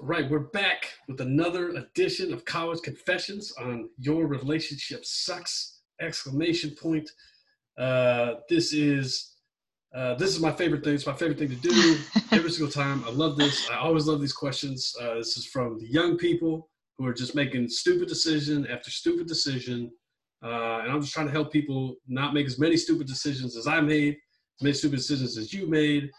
All right, we're back with another edition of College Confessions on Your Relationship Sucks! Exclamation point. Uh, this is uh, this is my favorite thing. It's my favorite thing to do every single time. I love this. I always love these questions. Uh, this is from the young people who are just making stupid decision after stupid decision. Uh, and I'm just trying to help people not make as many stupid decisions as I made, as many stupid decisions as you made.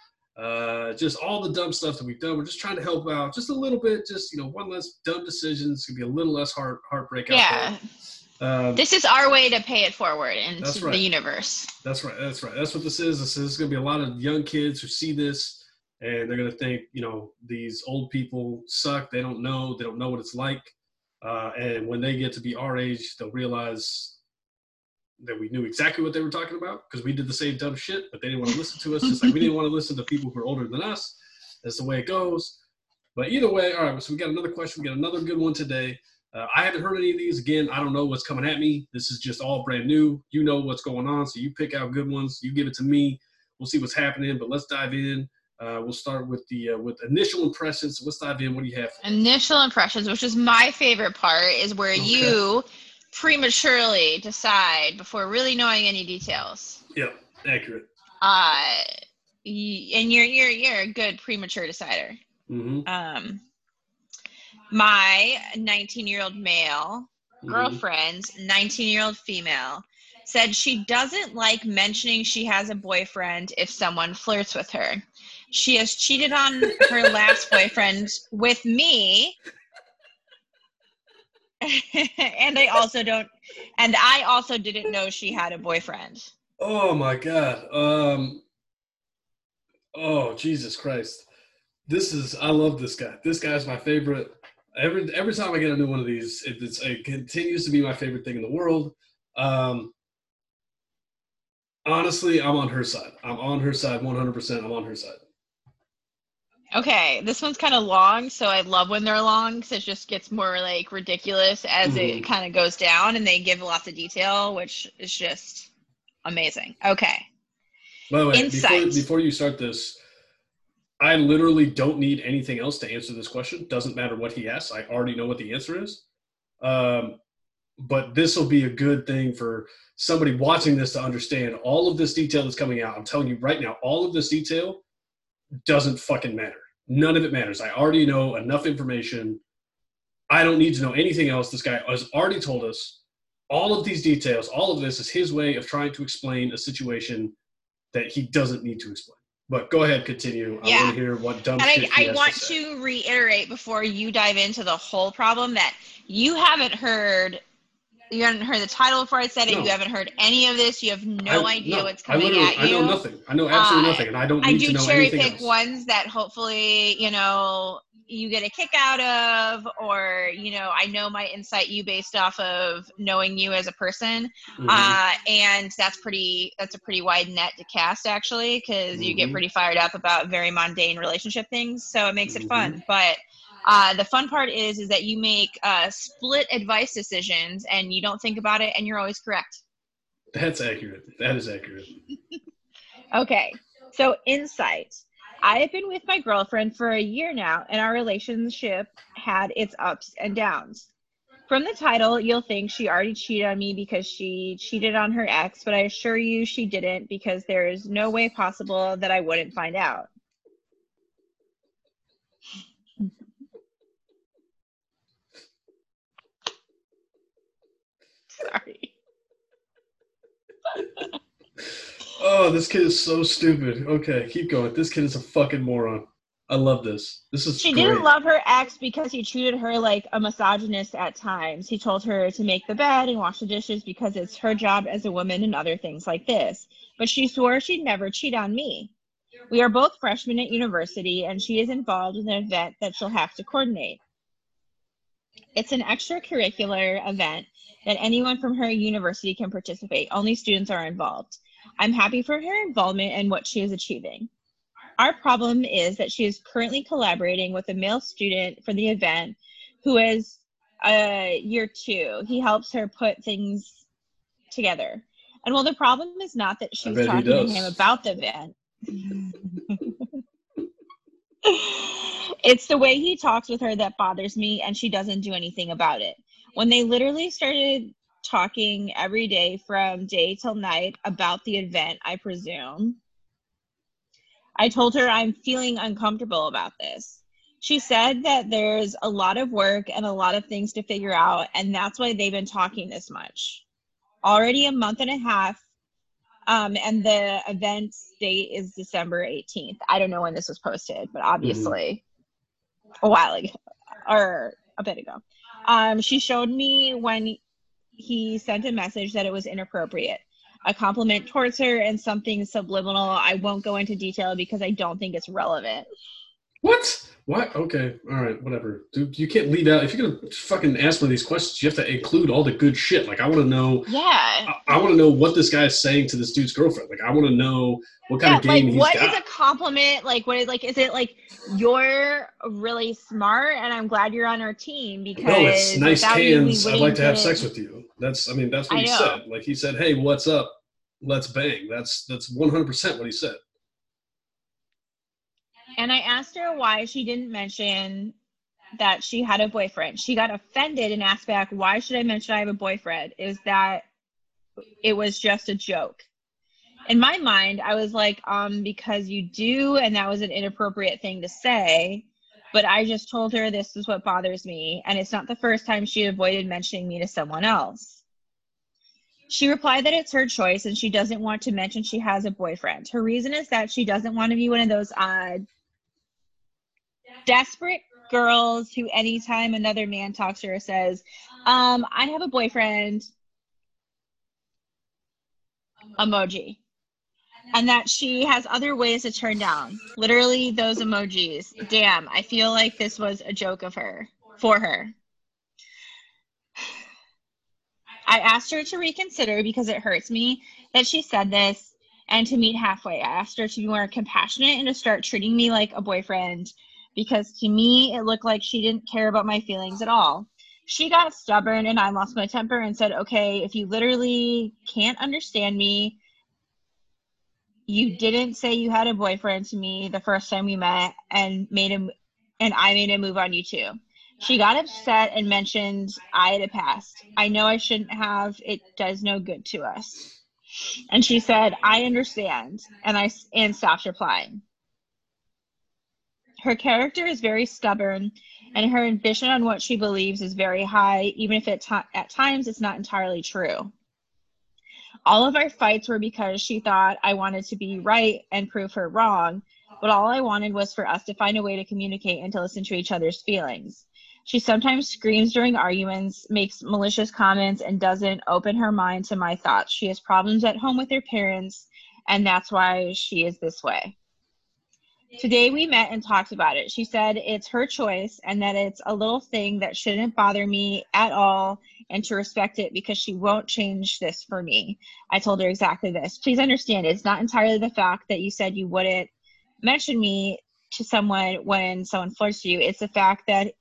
Uh, just all the dumb stuff that we've done. We're just trying to help out just a little bit. Just you know, one less dumb decisions could be a little less heart heartbreak. Yeah. Um, this is our way to pay it forward into right. the universe. That's right. That's right. That's what this is. This is going to be a lot of young kids who see this and they're going to think, you know, these old people suck. They don't know. They don't know what it's like. Uh, and when they get to be our age, they'll realize that we knew exactly what they were talking about because we did the same dumb shit, but they didn't want to listen to us. Just like we didn't want to listen to people who are older than us. That's the way it goes. But either way, all right. So we got another question. We got another good one today. Uh, I haven't heard any of these. Again, I don't know what's coming at me. This is just all brand new. You know what's going on, so you pick out good ones. You give it to me. We'll see what's happening. But let's dive in. Uh, we'll start with the uh, with initial impressions. Let's dive in. What do you have? Initial impressions, which is my favorite part, is where okay. you prematurely decide before really knowing any details. Yep, accurate. Uh, and you're you're you're a good premature decider. Mm-hmm. Um, my 19 year old male mm-hmm. girlfriend's 19 year old female said she doesn't like mentioning she has a boyfriend if someone flirts with her. She has cheated on her last boyfriend with me. and I also don't and I also didn't know she had a boyfriend. Oh my god. Um Oh Jesus Christ. This is I love this guy. This guy's my favorite. Every every time I get a new one of these, it, it continues to be my favorite thing in the world. Um honestly, I'm on her side. I'm on her side 100%. I'm on her side. Okay, this one's kind of long, so I love when they're long because it just gets more like ridiculous as mm-hmm. it kind of goes down, and they give lots of detail, which is just amazing. Okay. By the way, Insight. Before, before you start this, I literally don't need anything else to answer this question. Doesn't matter what he asks. I already know what the answer is. Um, but this will be a good thing for somebody watching this to understand all of this detail that's coming out. I'm telling you right now, all of this detail doesn't fucking matter. None of it matters. I already know enough information. I don't need to know anything else. This guy has already told us all of these details. All of this is his way of trying to explain a situation that he doesn't need to explain. But go ahead, continue. Yeah. I want to hear what dumb and shit I, I want to, to reiterate before you dive into the whole problem that you haven't heard you haven't heard the title before I said it. No. You haven't heard any of this. You have no I, idea no, what's coming at you. I know nothing. I know absolutely uh, nothing, and I don't need I do cherry pick else. ones that hopefully you know you get a kick out of, or you know I know my insight you based off of knowing you as a person, mm-hmm. uh, and that's pretty. That's a pretty wide net to cast actually, because mm-hmm. you get mm-hmm. pretty fired up about very mundane relationship things. So it makes mm-hmm. it fun, but uh, the fun part is is that you make uh, split advice decisions and you don't think about it and you're always correct. That's accurate. That is accurate. okay, so insight. I have been with my girlfriend for a year now, and our relationship had its ups and downs. From the title, you'll think she already cheated on me because she cheated on her ex, but I assure you she didn't because there is no way possible that I wouldn't find out. Sorry. oh, this kid is so stupid. Okay, keep going. This kid is a fucking moron. I love this. This is She great. didn't love her ex because he treated her like a misogynist at times. He told her to make the bed and wash the dishes because it's her job as a woman and other things like this. But she swore she'd never cheat on me. We are both freshmen at university and she is involved in an event that she'll have to coordinate. It's an extracurricular event that anyone from her university can participate. Only students are involved. I'm happy for her involvement and what she is achieving. Our problem is that she is currently collaborating with a male student for the event who is a year two. He helps her put things together. And while the problem is not that she's talking to him about the event, it's the way he talks with her that bothers me, and she doesn't do anything about it. When they literally started talking every day from day till night about the event, I presume, I told her I'm feeling uncomfortable about this. She said that there's a lot of work and a lot of things to figure out, and that's why they've been talking this much. Already a month and a half, um, and the event date is December 18th. I don't know when this was posted, but obviously mm-hmm. a while ago or a bit ago. Um, she showed me when he sent a message that it was inappropriate a compliment towards her and something subliminal. I won't go into detail because I don't think it's relevant. What? What? Okay. All right. Whatever. Dude, you can't leave out. If you're gonna fucking ask me these questions, you have to include all the good shit. Like, I want to know. Yeah. I, I want to know what this guy is saying to this dude's girlfriend. Like, I want to know what kind yeah, of game like, he's what got. What is a compliment? Like, what is like? Is it like you're really smart and I'm glad you're on our team because no, it's nice cans. I'd like to have sex with you. That's. I mean, that's what I he know. said. Like he said, "Hey, what's up? Let's bang." That's that's 100 percent what he said. And I asked her why she didn't mention that she had a boyfriend. She got offended and asked back, Why should I mention I have a boyfriend? Is that it was just a joke? In my mind, I was like, um, because you do, and that was an inappropriate thing to say. But I just told her this is what bothers me, and it's not the first time she avoided mentioning me to someone else. She replied that it's her choice and she doesn't want to mention she has a boyfriend. Her reason is that she doesn't want to be one of those uh, desperate girls who anytime another man talks to her says, um, I have a boyfriend emoji. And that she has other ways to turn down. Literally those emojis. Damn, I feel like this was a joke of her for her. I asked her to reconsider because it hurts me that she said this and to meet halfway. I asked her to be more compassionate and to start treating me like a boyfriend because to me it looked like she didn't care about my feelings at all. She got stubborn and I lost my temper and said, "Okay, if you literally can't understand me, you didn't say you had a boyfriend to me the first time we met and made him and I made a move on you too." She got upset and mentioned I had a past. I know I shouldn't have. It does no good to us. And she said, "I understand." And I and stopped replying. Her character is very stubborn, and her ambition on what she believes is very high, even if it at times it's not entirely true. All of our fights were because she thought I wanted to be right and prove her wrong, but all I wanted was for us to find a way to communicate and to listen to each other's feelings. She sometimes screams during arguments, makes malicious comments, and doesn't open her mind to my thoughts. She has problems at home with her parents, and that's why she is this way. Today we met and talked about it. She said it's her choice and that it's a little thing that shouldn't bother me at all and to respect it because she won't change this for me. I told her exactly this. Please understand it's not entirely the fact that you said you wouldn't mention me to someone when someone flirts you. It's the fact that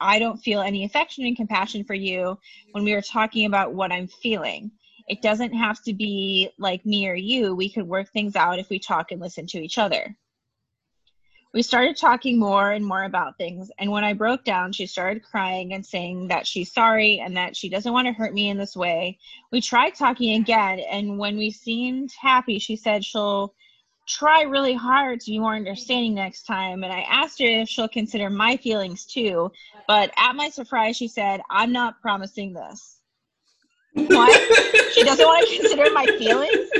I don't feel any affection and compassion for you when we are talking about what I'm feeling. It doesn't have to be like me or you. We could work things out if we talk and listen to each other we started talking more and more about things. And when I broke down, she started crying and saying that she's sorry and that she doesn't want to hurt me in this way. We tried talking again. And when we seemed happy, she said she'll try really hard to be more understanding next time. And I asked her if she'll consider my feelings too. But at my surprise, she said, I'm not promising this. What? she doesn't want to consider my feelings?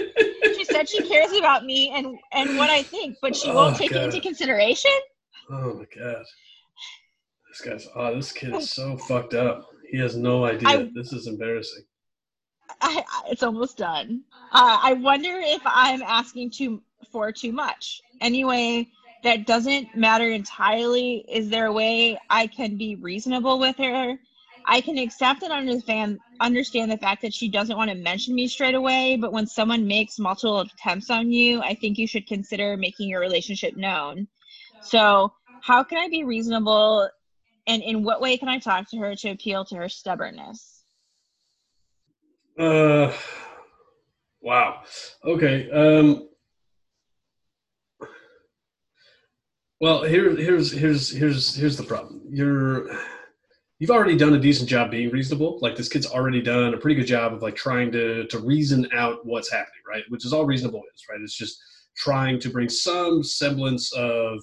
She said she cares about me and and what I think, but she won't oh, take God. it into consideration. Oh my God. This guy's oh, this kid is so fucked up. He has no idea. I, this is embarrassing. I, it's almost done. Uh, I wonder if I'm asking too for too much. Anyway, that doesn't matter entirely. Is there a way I can be reasonable with her? I can accept and understand understand the fact that she doesn't want to mention me straight away, but when someone makes multiple attempts on you, I think you should consider making your relationship known. So, how can I be reasonable and in what way can I talk to her to appeal to her stubbornness? Uh wow. Okay. Um Well, here, here's here's here's here's the problem. You're you've already done a decent job being reasonable. Like this kid's already done a pretty good job of like trying to to reason out what's happening, right? Which is all reasonable is, right? It's just trying to bring some semblance of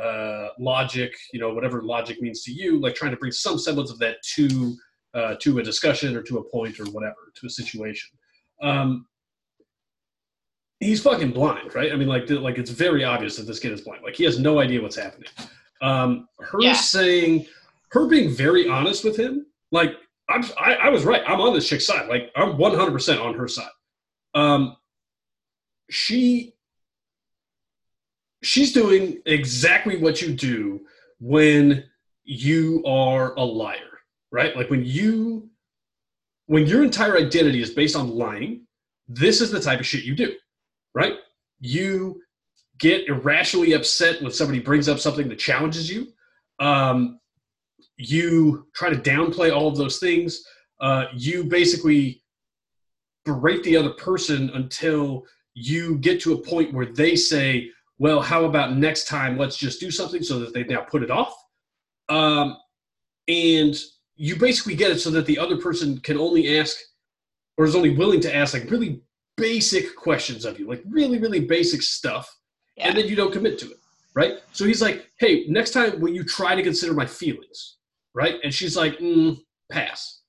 uh, logic, you know, whatever logic means to you, like trying to bring some semblance of that to uh, to a discussion or to a point or whatever, to a situation. Um, he's fucking blind, right? I mean, like, like it's very obvious that this kid is blind. Like, he has no idea what's happening. Um, her yeah. saying, her being very honest with him, like, I'm, I, I was right. I'm on this chick's side. Like, I'm 100% on her side. Um, she, she's doing exactly what you do when you are a liar, right? Like, when you, when your entire identity is based on lying, this is the type of shit you do right? You get irrationally upset when somebody brings up something that challenges you. Um, you try to downplay all of those things. Uh, you basically berate the other person until you get to a point where they say, well, how about next time let's just do something so that they now put it off. Um, and you basically get it so that the other person can only ask or is only willing to ask like really basic questions of you, like really, really basic stuff, yeah. and then you don't commit to it, right? So he's like, hey, next time will you try to consider my feelings, right? And she's like, mm, pass.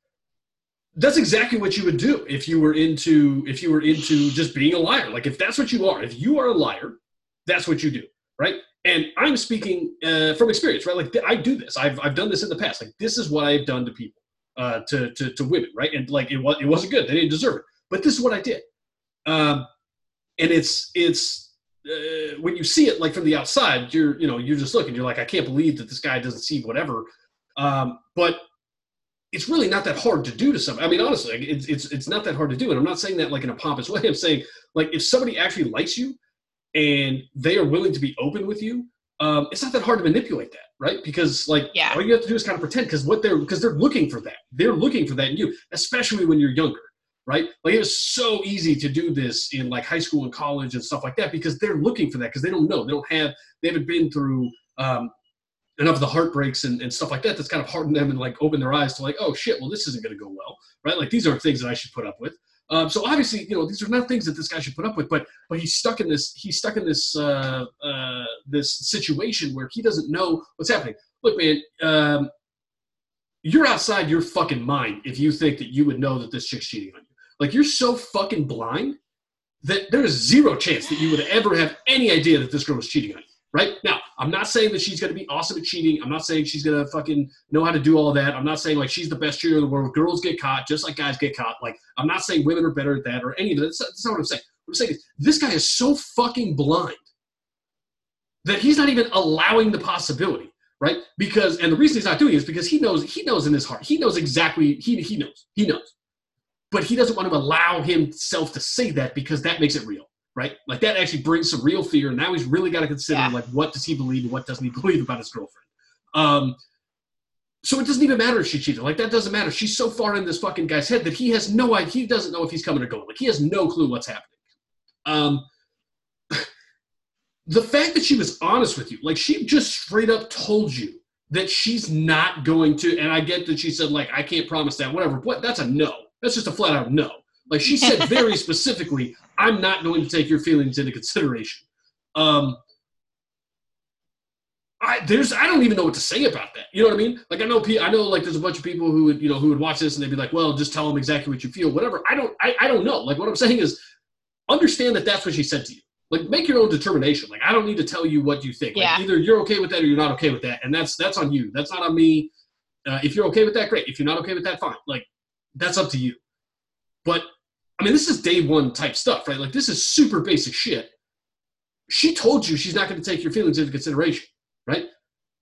That's exactly what you would do if you were into if you were into just being a liar. Like if that's what you are, if you are a liar, that's what you do, right? And I'm speaking uh, from experience, right? Like I do this. I've I've done this in the past. Like this is what I've done to people, uh, to to to women, right? And like it was it wasn't good. They didn't deserve it. But this is what I did. Um, and it's it's uh, when you see it like from the outside, you're you know you're just looking. You're like, I can't believe that this guy doesn't see whatever. Um, but it's really not that hard to do to somebody. I mean, honestly, it's it's it's not that hard to do. And I'm not saying that like in a pompous way. I'm saying like if somebody actually likes you and they are willing to be open with you, um, it's not that hard to manipulate that, right? Because like yeah. all you have to do is kind of pretend because what they're because they're looking for that. They're looking for that in you, especially when you're younger right? Like it was so easy to do this in like high school and college and stuff like that because they're looking for that because they don't know. They don't have, they haven't been through um, enough of the heartbreaks and, and stuff like that that's kind of hardened them and like opened their eyes to like, oh shit, well, this isn't going to go well, right? Like these aren't things that I should put up with. Um, so obviously, you know, these are not things that this guy should put up with, but but he's stuck in this he's stuck in this uh, uh, this situation where he doesn't know what's happening. Look, man, um, you're outside your fucking mind if you think that you would know that this chick's cheating on you. Like you're so fucking blind that there is zero chance that you would ever have any idea that this girl was cheating on you. Right now, I'm not saying that she's going to be awesome at cheating. I'm not saying she's going to fucking know how to do all that. I'm not saying like she's the best cheater in the world. Girls get caught just like guys get caught. Like I'm not saying women are better at that or any of that. That's, that's not what I'm saying. What I'm saying is this guy is so fucking blind that he's not even allowing the possibility right? Because and the reason he's not doing it is because he knows he knows in his heart he knows exactly he he knows he knows but he doesn't want to allow himself to say that because that makes it real right? Like that actually brings some real fear and now he's really got to consider yeah. like what does he believe and what doesn't he believe about his girlfriend? Um so it doesn't even matter if she cheated like that doesn't matter. She's so far in this fucking guy's head that he has no idea he doesn't know if he's coming or going. Like he has no clue what's happening. Um the fact that she was honest with you like she just straight up told you that she's not going to and i get that she said like i can't promise that whatever But that's a no. That's just a flat out no. Like she said very specifically, I'm not going to take your feelings into consideration. Um, I there's I don't even know what to say about that. You know what I mean? Like I know I know like there's a bunch of people who would you know who would watch this and they'd be like, well, just tell them exactly what you feel, whatever. I don't I, I don't know. Like what I'm saying is, understand that that's what she said to you. Like make your own determination. Like I don't need to tell you what you think. Like, yeah. Either you're okay with that or you're not okay with that, and that's that's on you. That's not on me. Uh, if you're okay with that, great. If you're not okay with that, fine. Like that's up to you. But I mean, this is day one type stuff, right? Like this is super basic shit. She told you she's not going to take your feelings into consideration, right?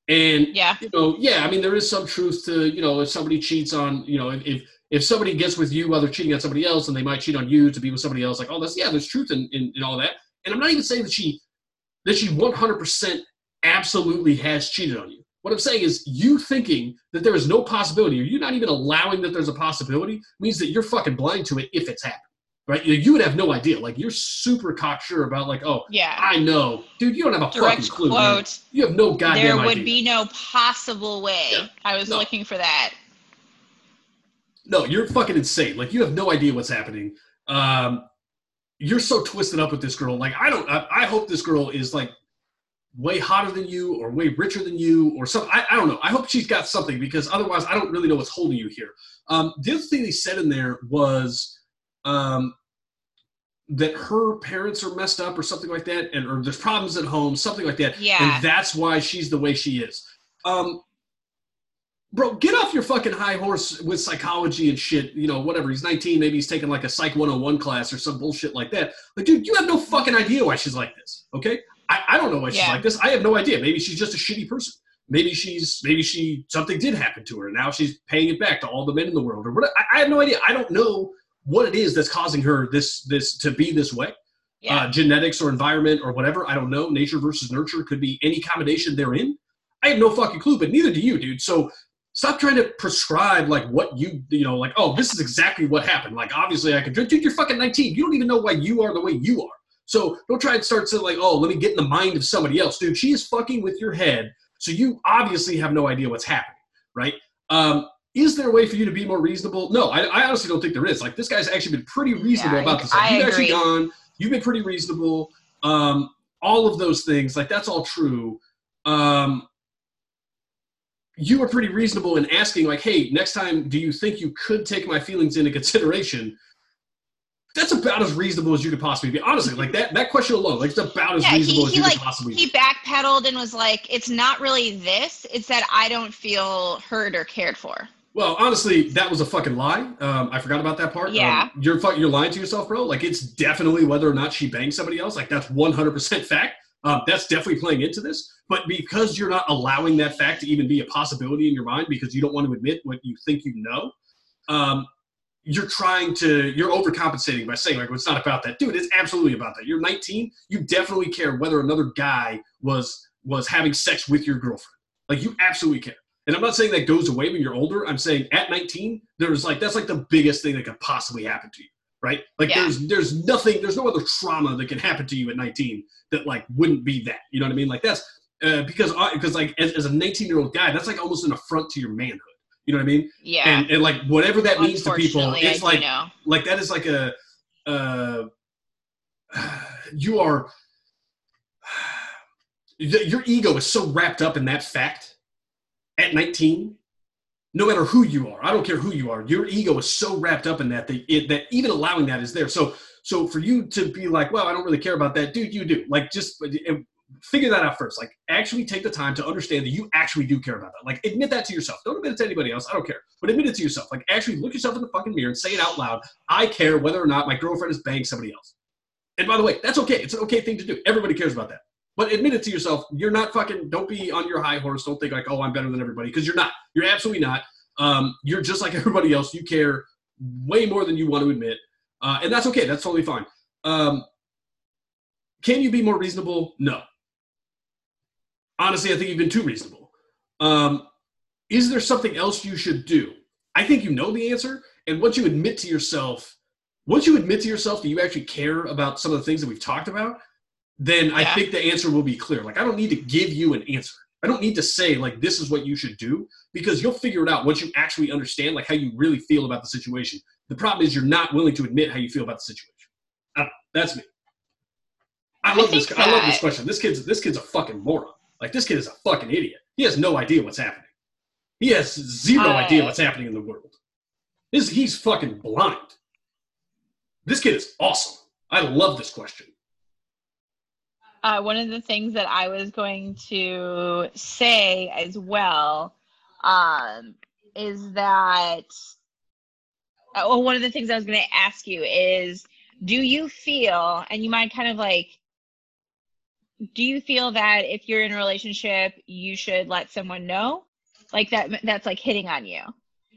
And yeah, you know, yeah, I mean, there is some truth to you know if somebody cheats on you know if if somebody gets with you while they're cheating on somebody else and they might cheat on you to be with somebody else, like oh that's yeah, there's truth in in, in all that. And I'm not even saying that she that she 100% absolutely has cheated on you. What I'm saying is, you thinking that there is no possibility, or you not even allowing that there's a possibility, means that you're fucking blind to it if it's happened. right? You, you would have no idea. Like you're super cocksure about like, oh, Yeah. I know, dude. You don't have a Direct fucking clue. quote. You have no goddamn There idea. would be no possible way. Yeah. I was No. looking for that. No, you're fucking insane. Like you have no idea what's happening. Um, you're so twisted up with this girl. Like I don't. I, I hope this girl is like way hotter than you, or way richer than you, or something. I, I don't know. I hope she's got something because otherwise, I don't really know what's holding you here. Um, the other thing they said in there was um, that her parents are messed up or something like that, and or there's problems at home, something like that. Yeah. and that's why she's the way she is. Um, bro, get off your fucking high horse with psychology and shit. You know, whatever. He's 19, maybe he's taking like a Psych 101 class or some bullshit like that. Like, dude, you have no fucking idea why she's like this. Okay, I, I don't know why she's Yeah. like this. I have no idea. Maybe she's just a shitty person. Maybe she's maybe she something did happen to her. and Now she's paying it back to all the men in the world, or what? I, I have no idea. I don't know what it is that's causing her this this to be this way Yeah. uh, genetics or environment or whatever. I don't know. Nature versus nurture could be any combination therein. I have no fucking clue, but neither do you, dude. So stop trying to prescribe like what you you know like oh this is exactly what happened. Like obviously I can drink dude you're fucking 19. You don't even know why you are the way you are. So don't try and start to like oh let me get in the mind of somebody else, dude. She is fucking with your head. So you obviously have no idea what's happening, right? Um, is there a way for you to be more reasonable? No, I, I honestly don't think there is. Like this guy's actually been pretty reasonable Yeah, about this. Like, I you've actually gone. You've been pretty reasonable. Um, all of those things, like that's all true. Um, you were pretty reasonable in asking, like, "Hey, next time, do you think you could take my feelings into consideration?" That's about as reasonable as you could possibly be. Honestly, like that that question alone, like it's about as Yeah, he- reasonable as he, you like, could possibly be. he backpedaled and was like, "It's not really this. It's that I don't feel heard or cared for." Well, honestly, that was a fucking lie. Um, I forgot about that part. Yeah. Um, you're you're lying to yourself, bro. Like it's definitely whether or not she banged somebody else. Like that's 100% fact. Um, that's definitely playing into this. But because you're not allowing that fact to even be a possibility in your mind because you don't want to admit what you think you know, um, you're trying to you're overcompensating by saying like well, it's not about that, dude. It's absolutely about that. You're 19. You definitely care whether another guy was was having sex with your girlfriend. Like you absolutely care. And I'm not saying that goes away when you're older. I'm saying at 19, there's like that's like the biggest thing that could possibly happen to you, right? Like Yeah. there's there's nothing, there's no other trauma that can happen to you at 19 that like wouldn't be that. You know what I mean? Like that's uh, because because like as, as a 19 year old guy, that's like almost an affront to your manhood. You know what I mean? Yeah. And and like whatever that means to people, it's I like know. like that is like a uh you are your ego is so wrapped up in that fact at 19 no matter who you are i don't care who you are your ego is so wrapped up in that that, it, that even allowing that is there so so for you to be like well i don't really care about that dude you do like just figure that out first like actually take the time to understand that you actually do care about that like admit that to yourself don't admit it to anybody else i don't care but admit it to yourself like actually look yourself in the fucking mirror and say it out loud i care whether or not my girlfriend is banging somebody else and by the way that's okay it's an okay thing to do everybody cares about that but admit it to yourself. You're not fucking. Don't be on your high horse. Don't think like, oh, I'm better than everybody, because you're not. You're absolutely not. Um, you're just like everybody else. You care way more than you want to admit, uh, and that's okay. That's totally fine. Um, can you be more reasonable? No. Honestly, I think you've been too reasonable. Um, is there something else you should do? I think you know the answer, and once you admit to yourself, once you admit to yourself that you actually care about some of the things that we've talked about, then I think the answer will be clear. Like I don't need to give you an answer. I don't need to say like this is what you should do because you'll figure it out once you actually understand like how you really feel about the situation. The problem is you're not willing to admit how you feel about the situation. I. That's me. I I love this. think I love this question. This kid's this kid's a fucking moron. Like this kid is a fucking idiot. He has no idea what's happening. He has zero I- idea what's happening in the world. This he's fucking blind. This kid is awesome. I love this question. uh, one of the things that I was going to say as well um, is that, uh, well, one of the things I was going to ask you is do you feel, and you might kind of like, do you feel that if you're in a relationship, you should let someone know? Like that, that's like hitting on you.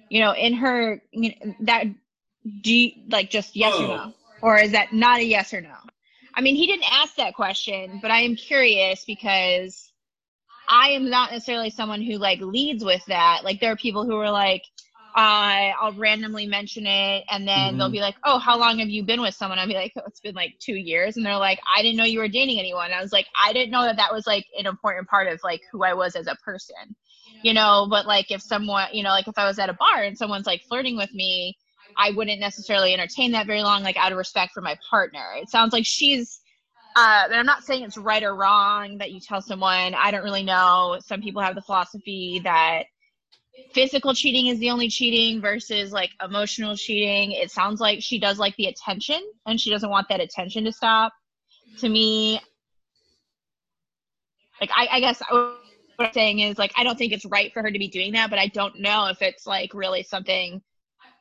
You know, in her, you know, that, do you, like just yes or Oh. no? Or is that not a yes or no? I mean, he didn't ask that question, but I am curious because I am not necessarily someone who like leads with that. Like there are people who are like, uh, I'll randomly mention it, and then they'll Mhm. be like, "Oh, how long have you been with someone?" I'll be like, oh, "It's been like two years," and they're like, "I didn't know you were dating anyone." I was like, "I didn't know that that was like an important part of like who I was as a person." you know but like if someone you know like if i was at a bar and someone's like flirting with me i wouldn't necessarily entertain that very long like out of respect for my partner it sounds like she's uh and i'm not saying it's right or wrong that you tell someone i don't really know some people have the philosophy that physical cheating is the only cheating versus like emotional cheating it sounds like she does like the attention and she doesn't want that attention to stop to me like i, I guess what I'm saying is like I don't think it's right for her to be doing that, but I don't know if it's like really something.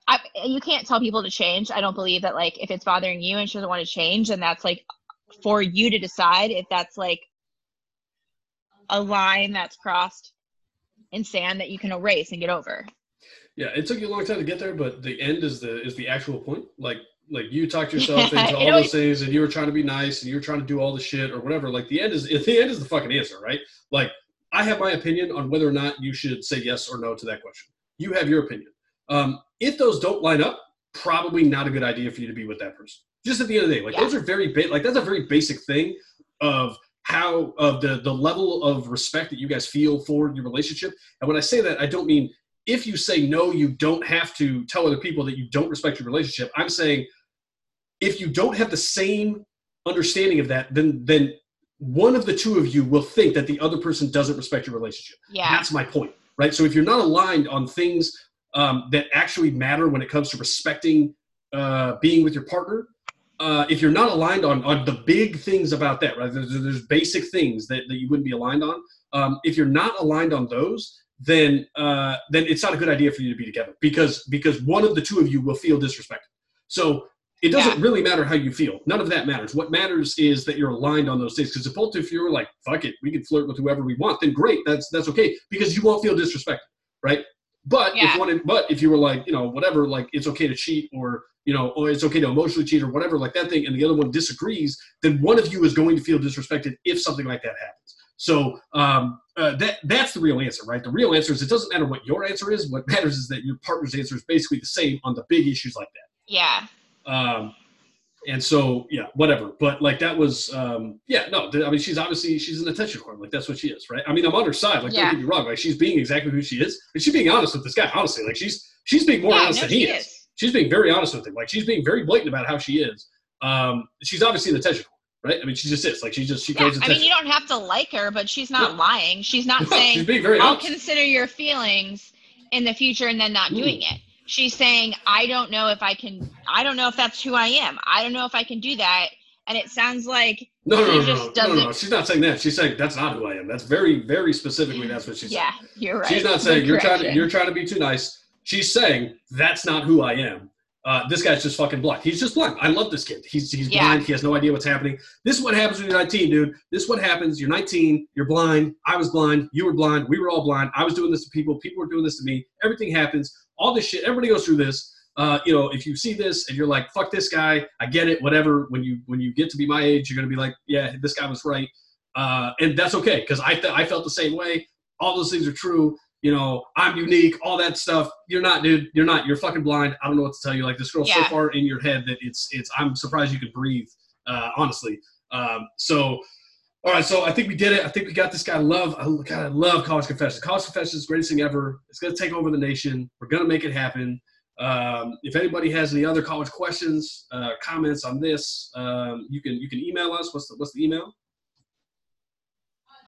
I, you can't tell people to change. I don't believe that like if it's bothering you and she doesn't want to change, then that's like for you to decide if that's like a line that's crossed in sand that you can erase and get over. Yeah, it took you a long time to get there, but the end is the is the actual point. Like like you talked yourself Yeah, into all always- those things, and you were trying to be nice, and you were trying to do all the shit or whatever. Like the end is the end is the fucking answer, right? Like I have my opinion on whether or not you should say yes or no to that question. You have your opinion. Um, if those don't line up, probably not a good idea for you to be with that person. Just at the end of the day, like Yeah. those are very ba- like that's a very basic thing of how of the the level of respect that you guys feel for your relationship. And when I say that, I don't mean if you say no, you don't have to tell other people that you don't respect your relationship. I'm saying if you don't have the same understanding of that, then then one of the two of you will think that the other person doesn't respect your relationship. Yeah. That's my point, right? So if you're not aligned on things um, that actually matter when it comes to respecting uh, being with your partner, uh, if you're not aligned on, on the big things about that, right? There's, there's basic things that, that you wouldn't be aligned on. Um, if you're not aligned on those, then uh, then it's not a good idea for you to be together because because one of the two of you will feel disrespected. So it doesn't really matter how you feel. None of that matters. What matters is that you're aligned on those things. Because if both if you're like, fuck it, we can flirt with whoever we want, then great. That's that's okay because you won't feel disrespected, right? But if one, but if you were like, you know, whatever, like it's okay to cheat or you know, or it's okay to emotionally cheat or whatever, like that thing, and the other one disagrees, then one of you is going to feel disrespected if something like that happens. So um, uh, that that's the real answer, right? The real answer is it doesn't matter what your answer is. What matters is that your partner's answer is basically the same on the big issues like that. Yeah. Um, and so yeah, whatever. But like that was um, yeah, no. I mean, she's obviously she's an attention whore. Like that's what she is, right? I mean, I'm on her side. Like Yeah. don't get me wrong. Like she's being exactly who she is, and she's being honest with this guy. Honestly, like she's she's being more yeah, honest no, than he is. is. She's being very honest with him. Like she's being very blatant about how she is. Um, she's obviously an attention whore, right? I mean, she just is. Like she just she Yeah, I mean, you don't have to like her, but she's not No. lying. She's not No, saying, she's being very I'll honest. consider your feelings in the future and then not doing it. She's saying, I don't know if I can, I don't know if that's who I am. I don't know if I can do that. And it sounds like, no, no, she no, no, just no, no, no, doesn't- no. She's not saying that. She's saying that's not who I am. That's very, very specifically. That's what she's saying. yeah, you're right. She's not saying you're trying to you're trying to be too nice. She's saying that's not who I am. Uh, this guy's just fucking blind. He's just blind. I love this kid. He's he's Yeah. blind. He has no idea what's happening. This is what happens when you're 19, dude. This is what happens. You're 19. You're blind. I was blind. You were blind. We were all blind. I was doing this to people. People were doing this to me. Everything happens. All this shit. Everybody goes through this. Uh, you know, if you see this and you're like, "Fuck this guy," I get it. Whatever. When you when you get to be my age, you're gonna be like, "Yeah, this guy was right," uh, and that's okay because I th- I felt the same way. All those things are true you know, I'm unique, all that stuff. You're not, dude. You're not. You're fucking blind. I don't know what to tell you. Like this girl's so far in your head that it's it's. I'm surprised you could breathe. Uh, honestly. Um, so, all right. So I think we did it. I think we got this guy. Love. I, God, I love College Confessions. College Confessions is the greatest thing ever. It's gonna take over the nation. We're gonna make it happen. Um, if anybody has any other college questions, uh, comments on this, um, you can you can email us. What's the what's the email?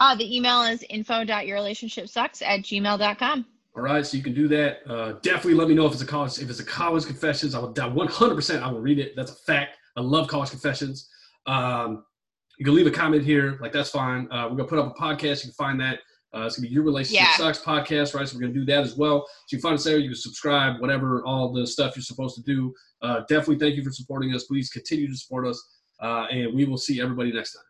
Uh, the email is info.yourrelationshipsucks at gmail.com. All right, so you can do that. Uh, definitely let me know if it's a college if it's a college confessions. I will die 100. percent I will read it. That's a fact. I love college confessions. Um, you can leave a comment here, like that's fine. Uh, we're gonna put up a podcast. You can find that. Uh, it's gonna be your relationship Yeah. sucks podcast, right? So we're gonna do that as well. So you can find us there. You can subscribe, whatever, all the stuff you're supposed to do. Uh, definitely, thank you for supporting us. Please continue to support us, uh, and we will see everybody next time.